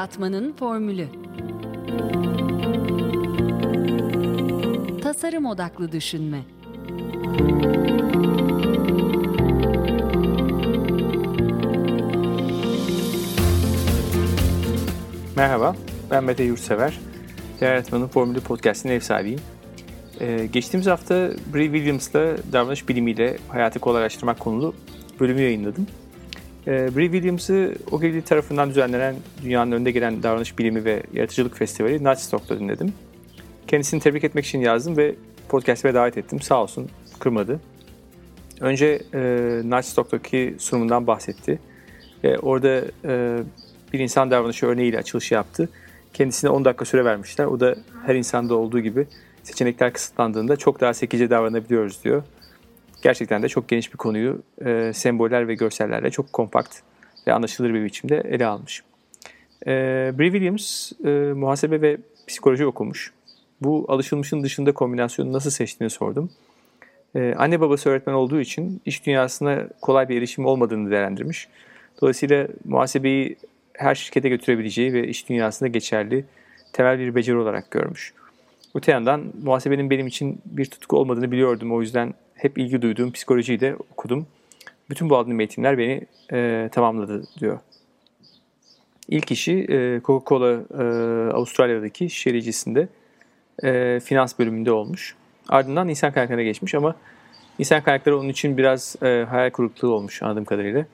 yaratmanın formülü. Tasarım odaklı düşünme. Merhaba, ben Mete Yurtsever. Yaratmanın Formülü Podcast'in ev sahibiyim. Ee, geçtiğimiz hafta Brie Williams'la davranış bilimiyle hayatı kolaylaştırmak konulu bölümü yayınladım. Ee, Brie Williams'ı Ogilvy tarafından düzenlenen dünyanın önde gelen davranış bilimi ve yaratıcılık festivali Nudgestock'ta dinledim. Kendisini tebrik etmek için yazdım ve podcast'e davet ettim. Sağ olsun kırmadı. Önce e, Nudgestock'taki sunumundan bahsetti. E, orada e, bir insan davranışı örneğiyle açılış yaptı. Kendisine 10 dakika süre vermişler. O da her insanda olduğu gibi seçenekler kısıtlandığında çok daha zekice davranabiliyoruz diyor. Gerçekten de çok geniş bir konuyu e, semboller ve görsellerle çok kompakt ve anlaşılır bir biçimde ele almış. E, Brie Williams e, muhasebe ve psikoloji okumuş. Bu alışılmışın dışında kombinasyonu nasıl seçtiğini sordum. E, anne babası öğretmen olduğu için iş dünyasına kolay bir erişim olmadığını değerlendirmiş. Dolayısıyla muhasebeyi her şirkete götürebileceği ve iş dünyasında geçerli temel bir beceri olarak görmüş. Öte yandan muhasebenin benim için bir tutku olmadığını biliyordum. O yüzden hep ilgi duyduğum psikolojiyi de okudum. Bütün bu aldığım eğitimler beni e, tamamladı diyor. İlk işi e, Coca-Cola e, Avustralya'daki şişericisinde e, finans bölümünde olmuş. Ardından insan kaynaklarına geçmiş ama insan kaynakları onun için biraz e, hayal kırıklığı olmuş anladığım kadarıyla.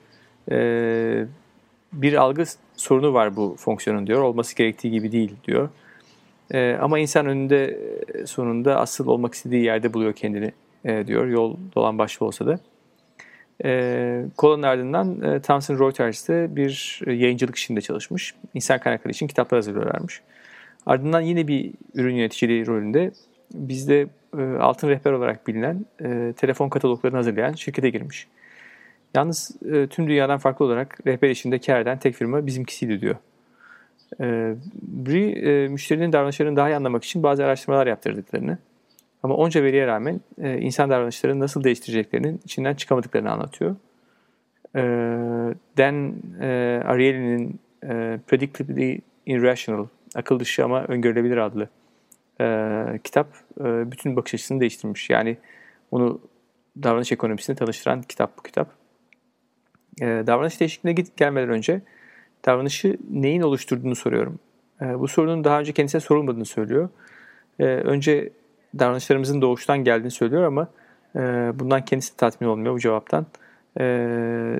E, bir algı sorunu var bu fonksiyonun diyor. Olması gerektiği gibi değil diyor. E, ama insan önünde sonunda asıl olmak istediği yerde buluyor kendini e, diyor. Yol dolan başlı olsa da. E, Colan'ın ardından e, Thomson Reuters'te bir yayıncılık işinde çalışmış. İnsan kaynakları için kitaplar hazırlıyorlarmış. Ardından yine bir ürün yöneticiliği rolünde bizde e, altın rehber olarak bilinen e, telefon kataloglarını hazırlayan şirkete girmiş. Yalnız e, tüm dünyadan farklı olarak rehber işinde kar eden tek firma bizimkisiydi diyor. E, Brie e, müşterinin davranışlarını daha iyi anlamak için bazı araştırmalar yaptırdıklarını ama onca veriye rağmen e, insan davranışlarını nasıl değiştireceklerinin içinden çıkamadıklarını anlatıyor. E, Dan e, Ariely'nin e, Predictably Irrational, akıl dışı ama öngörülebilir adlı e, kitap e, bütün bakış açısını değiştirmiş. Yani onu davranış ekonomisine tanıştıran kitap bu kitap. E, davranış değişikliğine gelmeden önce davranışı neyin oluşturduğunu soruyorum. E, bu sorunun daha önce kendisine sorulmadığını söylüyor. E, önce davranışlarımızın doğuştan geldiğini söylüyor ama e, bundan kendisi tatmin olmuyor bu cevaptan. E,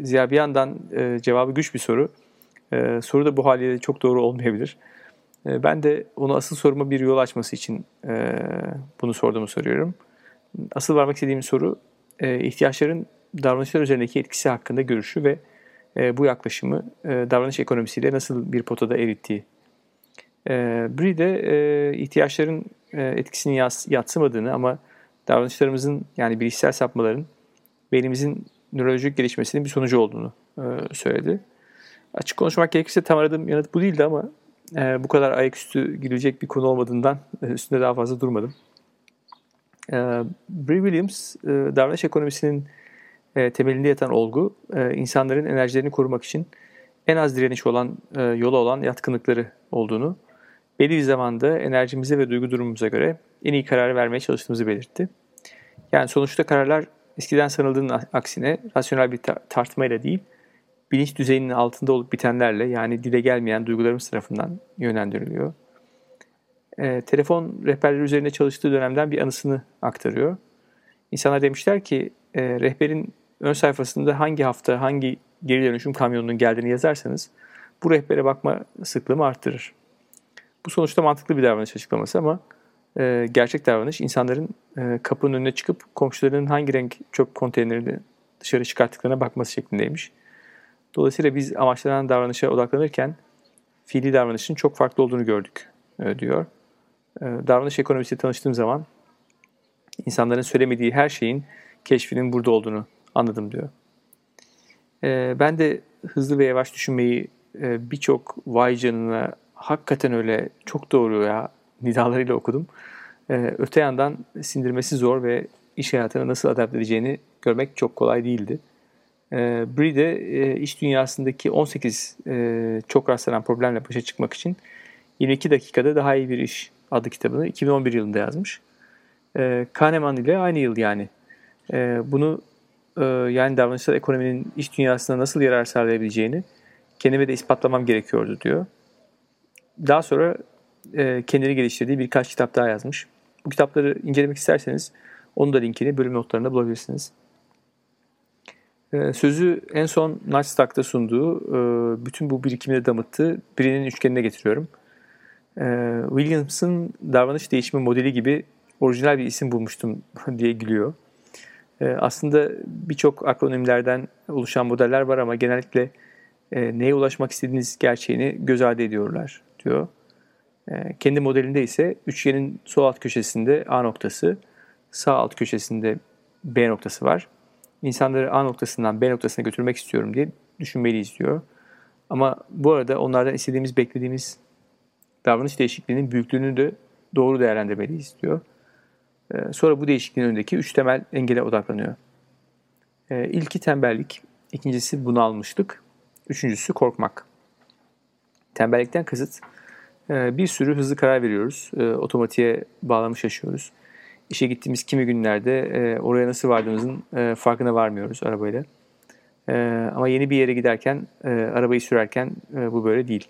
Ziya bir yandan e, cevabı güç bir soru. E, soru da bu haliyle çok doğru olmayabilir. E, ben de onu asıl soruma bir yol açması için e, bunu sorduğumu soruyorum. Asıl varmak istediğim soru e, ihtiyaçların davranışlar üzerindeki etkisi hakkında görüşü ve e, bu yaklaşımı e, davranış ekonomisiyle nasıl bir potada erittiği. E, Brie de e, ihtiyaçların e, etkisini yats, yatsımadığını ama davranışlarımızın yani bilişsel sapmaların beynimizin nörolojik gelişmesinin bir sonucu olduğunu e, söyledi. Açık konuşmak gerekirse tam aradığım yanıt bu değildi ama e, bu kadar ayaküstü girecek bir konu olmadığından e, üstünde daha fazla durmadım. E, Brie Williams e, davranış ekonomisinin e, temelinde yatan olgu e, insanların enerjilerini korumak için en az direniş olan e, yola olan yatkınlıkları olduğunu, belli bir zamanda enerjimize ve duygu durumumuza göre en iyi kararı vermeye çalıştığımızı belirtti. Yani sonuçta kararlar eskiden sanıldığının aksine rasyonel bir tartmayla değil, bilinç düzeyinin altında olup bitenlerle yani dile gelmeyen duygularımız tarafından yönlendiriliyor. E, telefon rehberleri üzerinde çalıştığı dönemden bir anısını aktarıyor. İnsanlar demişler ki e, rehberin ön sayfasında hangi hafta hangi geri dönüşüm kamyonunun geldiğini yazarsanız bu rehbere bakma sıklığımı arttırır. Bu sonuçta mantıklı bir davranış açıklaması ama e, gerçek davranış insanların e, kapının önüne çıkıp komşularının hangi renk çöp konteynerini dışarı çıkarttıklarına bakması şeklindeymiş. Dolayısıyla biz amaçlanan davranışa odaklanırken fiili davranışın çok farklı olduğunu gördük e, diyor. E, davranış ekonomisiyle tanıştığım zaman insanların söylemediği her şeyin keşfinin burada olduğunu anladım diyor. E, ben de hızlı ve yavaş düşünmeyi e, birçok vay canına hakikaten öyle çok doğru ya nidalarıyla okudum. E, öte yandan sindirmesi zor ve iş hayatına nasıl adapte edeceğini görmek çok kolay değildi. E, Bree de e, iş dünyasındaki 18 e, çok rastlanan problemle başa çıkmak için 22 dakikada daha iyi bir iş adlı kitabını 2011 yılında yazmış. E, Kahneman ile aynı yıl yani. E, bunu e, yani davranışsal ekonominin iş dünyasına nasıl yarar sağlayabileceğini kendime de ispatlamam gerekiyordu diyor. Daha sonra e, kendini geliştirdiği birkaç kitap daha yazmış. Bu kitapları incelemek isterseniz onun da linkini bölüm notlarında bulabilirsiniz. E, sözü en son Nightstack'ta sunduğu e, bütün bu birikimini damıttığı birinin üçgenine getiriyorum. E, Williams'ın davranış değişimi modeli gibi orijinal bir isim bulmuştum diye gülüyor. E, aslında birçok akronimlerden oluşan modeller var ama genellikle e, neye ulaşmak istediğiniz gerçeğini göz ardı ediyorlar diyor. E, kendi modelinde ise üçgenin sol alt köşesinde A noktası, sağ alt köşesinde B noktası var. İnsanları A noktasından B noktasına götürmek istiyorum diye düşünmeliyiz diyor. Ama bu arada onlardan istediğimiz, beklediğimiz davranış değişikliğinin büyüklüğünü de doğru değerlendirmeliyiz diyor. E, sonra bu değişikliğin önündeki üç temel engele odaklanıyor. E, ilki tembellik, ikincisi bunalmışlık, üçüncüsü korkmak. Tembellikten kasıt ee, bir sürü hızlı karar veriyoruz. Ee, otomatiğe bağlamış yaşıyoruz. İşe gittiğimiz kimi günlerde e, oraya nasıl vardığımızın e, farkına varmıyoruz arabayla. Ama yeni bir yere giderken, e, arabayı sürerken bu böyle değil.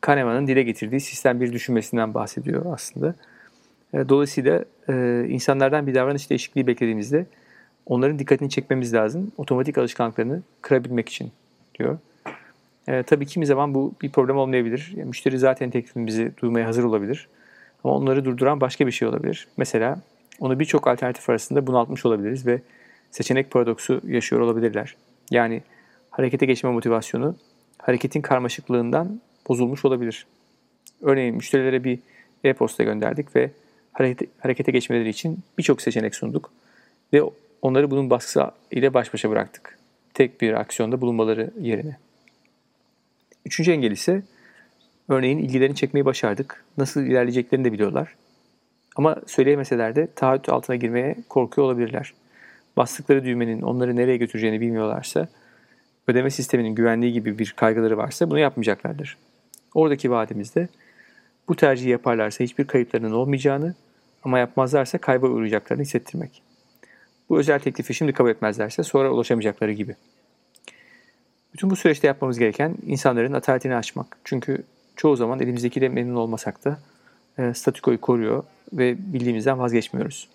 Kahneman'ın dile getirdiği sistem bir düşünmesinden bahsediyor aslında. Dolayısıyla insanlardan bir davranış değişikliği beklediğimizde onların dikkatini çekmemiz lazım. Otomatik alışkanlıklarını kırabilmek için diyor. E, tabii kimi zaman bu bir problem olmayabilir. Yani müşteri zaten teklifimizi duymaya hazır olabilir. Ama onları durduran başka bir şey olabilir. Mesela onu birçok alternatif arasında bunaltmış olabiliriz ve seçenek paradoksu yaşıyor olabilirler. Yani harekete geçme motivasyonu hareketin karmaşıklığından bozulmuş olabilir. Örneğin müşterilere bir e-posta gönderdik ve harekete geçmeleri için birçok seçenek sunduk ve onları bunun baskısı ile baş başa bıraktık. Tek bir aksiyonda bulunmaları yerine. Üçüncü engel ise örneğin ilgilerini çekmeyi başardık. Nasıl ilerleyeceklerini de biliyorlar. Ama söyleyemeseler de taahhüt altına girmeye korkuyor olabilirler. Bastıkları düğmenin onları nereye götüreceğini bilmiyorlarsa, ödeme sisteminin güvenliği gibi bir kaygıları varsa bunu yapmayacaklardır. Oradaki vaadimizde bu tercihi yaparlarsa hiçbir kayıplarının olmayacağını ama yapmazlarsa kayba uğrayacaklarını hissettirmek. Bu özel teklifi şimdi kabul etmezlerse sonra ulaşamayacakları gibi.'' Bütün bu süreçte yapmamız gereken insanların ataletini açmak. Çünkü çoğu zaman elimizdekiyle memnun olmasak da e, statükoyu koruyor ve bildiğimizden vazgeçmiyoruz.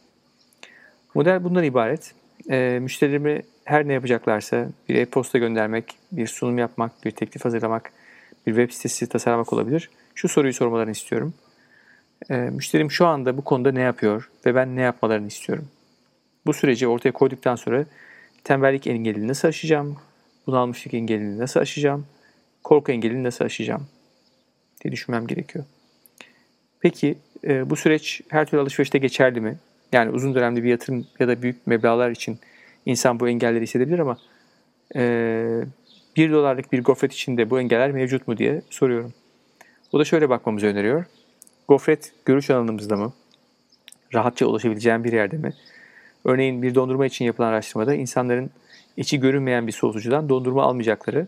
Model bundan ibaret. E, müşterilerime her ne yapacaklarsa bir e-posta göndermek, bir sunum yapmak, bir teklif hazırlamak, bir web sitesi tasarlamak olabilir. Şu soruyu sormalarını istiyorum. E, müşterim şu anda bu konuda ne yapıyor ve ben ne yapmalarını istiyorum? Bu süreci ortaya koyduktan sonra tembellik engelini nasıl aşacağım? Bunalmışlık engelini nasıl aşacağım, korku engelini nasıl aşacağım diye düşünmem gerekiyor. Peki e, bu süreç her türlü alışverişte geçerli mi? Yani uzun dönemli bir yatırım ya da büyük meblağlar için insan bu engelleri hissedebilir ama e, 1 dolarlık bir gofret içinde bu engeller mevcut mu diye soruyorum. O da şöyle bakmamızı öneriyor. Gofret görüş alanımızda mı? Rahatça ulaşabileceğim bir yerde mi? Örneğin bir dondurma için yapılan araştırmada insanların içi görünmeyen bir soğutucudan dondurma almayacakları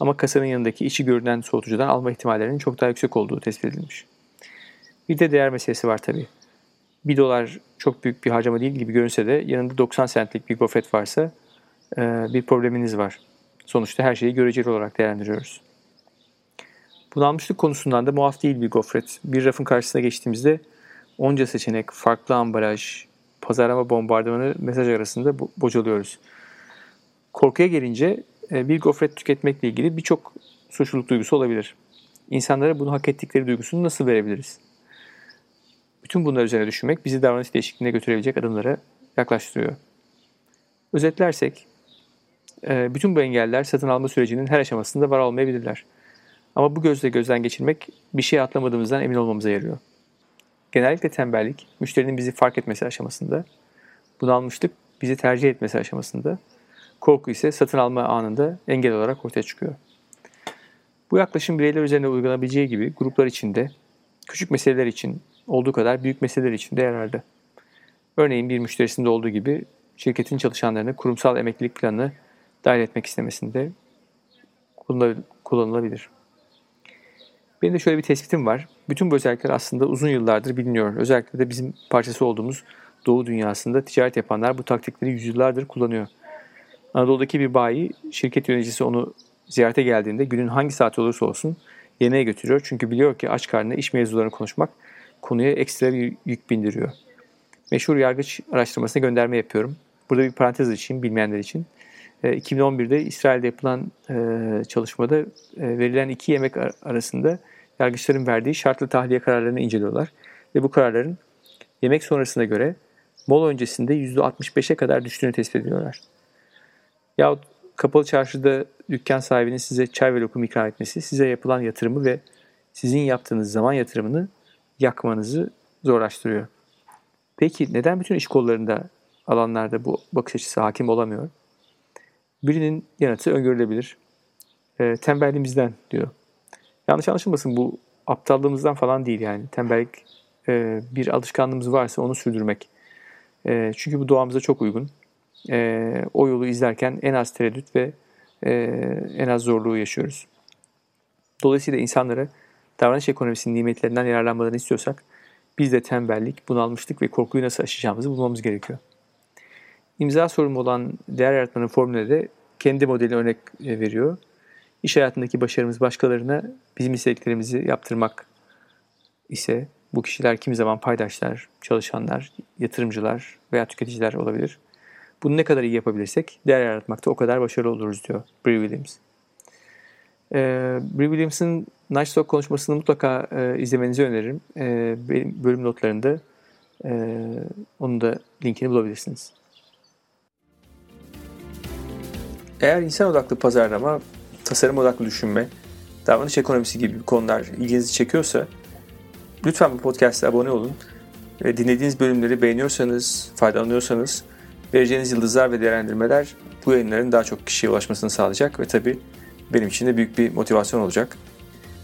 ama kasanın yanındaki içi görünen soğutucudan alma ihtimallerinin çok daha yüksek olduğu tespit edilmiş. Bir de değer meselesi var tabii. 1 dolar çok büyük bir harcama değil gibi görünse de yanında 90 centlik bir gofret varsa e, bir probleminiz var. Sonuçta her şeyi göreceli olarak değerlendiriyoruz. Bunalmışlık konusundan da muaf değil bir gofret. Bir rafın karşısına geçtiğimizde onca seçenek, farklı ambalaj, pazarlama bombardımanı mesaj arasında bocalıyoruz. Korkuya gelince e, bir gofret tüketmekle ilgili birçok suçluluk duygusu olabilir. İnsanlara bunu hak ettikleri duygusunu nasıl verebiliriz? Bütün bunlar üzerine düşünmek bizi davranış değişikliğine götürebilecek adımlara yaklaştırıyor. Özetlersek, e, bütün bu engeller satın alma sürecinin her aşamasında var olmayabilirler. Ama bu gözle gözden geçirmek bir şey atlamadığımızdan emin olmamıza yarıyor. Genellikle tembellik, müşterinin bizi fark etmesi aşamasında, bunalmışlık bizi tercih etmesi aşamasında, Korku ise satın alma anında engel olarak ortaya çıkıyor. Bu yaklaşım bireyler üzerine uygulanabileceği gibi gruplar içinde, küçük meseleler için olduğu kadar büyük meseleler için de yararlı. Örneğin bir müşterisinde olduğu gibi şirketin çalışanlarını kurumsal emeklilik planına dahil etmek istemesinde kullanılabilir. Benim de şöyle bir tespitim var. Bütün bu özellikler aslında uzun yıllardır biliniyor. Özellikle de bizim parçası olduğumuz Doğu dünyasında ticaret yapanlar bu taktikleri yüzyıllardır kullanıyor. Anadolu'daki bir bayi şirket yöneticisi onu ziyarete geldiğinde günün hangi saati olursa olsun yemeğe götürüyor. Çünkü biliyor ki aç karnına iş mevzularını konuşmak konuya ekstra bir yük bindiriyor. Meşhur yargıç araştırmasına gönderme yapıyorum. Burada bir parantez açayım bilmeyenler için. 2011'de ee, İsrail'de yapılan e, çalışmada e, verilen iki yemek arasında yargıçların verdiği şartlı tahliye kararlarını inceliyorlar. Ve bu kararların yemek sonrasına göre mola öncesinde %65'e kadar düştüğünü tespit ediyorlar. Yahut kapalı çarşıda dükkan sahibinin size çay ve lokum ikram etmesi size yapılan yatırımı ve sizin yaptığınız zaman yatırımını yakmanızı zorlaştırıyor. Peki neden bütün iş kollarında alanlarda bu bakış açısı hakim olamıyor? Birinin yanıtı öngörülebilir. E, tembelliğimizden diyor. Yanlış anlaşılmasın bu aptallığımızdan falan değil yani. Tembellik e, bir alışkanlığımız varsa onu sürdürmek. E, çünkü bu doğamıza çok uygun. E, o yolu izlerken en az tereddüt ve e, en az zorluğu yaşıyoruz. Dolayısıyla insanlara davranış ekonomisinin nimetlerinden yararlanmalarını istiyorsak biz de tembellik, bunalmışlık ve korkuyu nasıl aşacağımızı bulmamız gerekiyor. İmza sorumlu olan değer yaratmanın formülü de kendi modeli örnek e, veriyor. İş hayatındaki başarımız başkalarına bizim istediklerimizi yaptırmak ise bu kişiler kimi zaman paydaşlar, çalışanlar, yatırımcılar veya tüketiciler olabilir. Bunu ne kadar iyi yapabilirsek değer yaratmakta o kadar başarılı oluruz diyor Brie Williams. Ee, Brie Williams'ın Night Talk konuşmasını mutlaka e, izlemenizi öneririm. E, benim bölüm notlarında e, onun da linkini bulabilirsiniz. Eğer insan odaklı pazarlama, tasarım odaklı düşünme, davranış ekonomisi gibi konular ilginizi çekiyorsa lütfen bu podcast'e abone olun. Ve dinlediğiniz bölümleri beğeniyorsanız, faydalanıyorsanız vereceğiniz yıldızlar ve değerlendirmeler bu yayınların daha çok kişiye ulaşmasını sağlayacak ve tabii benim için de büyük bir motivasyon olacak.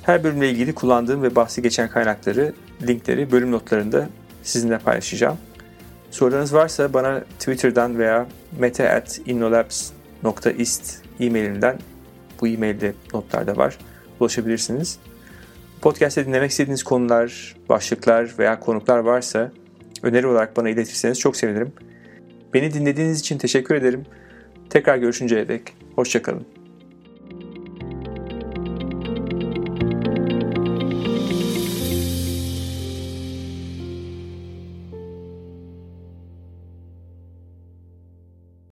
Her bölümle ilgili kullandığım ve bahsi geçen kaynakları, linkleri bölüm notlarında sizinle paylaşacağım. Sorularınız varsa bana Twitter'dan veya meta.innolabs.ist e-mailinden bu e-mailde notlarda var. Ulaşabilirsiniz. Podcast'te dinlemek istediğiniz konular, başlıklar veya konuklar varsa öneri olarak bana iletirseniz çok sevinirim. Beni dinlediğiniz için teşekkür ederim. Tekrar görüşünceye dek hoşçakalın.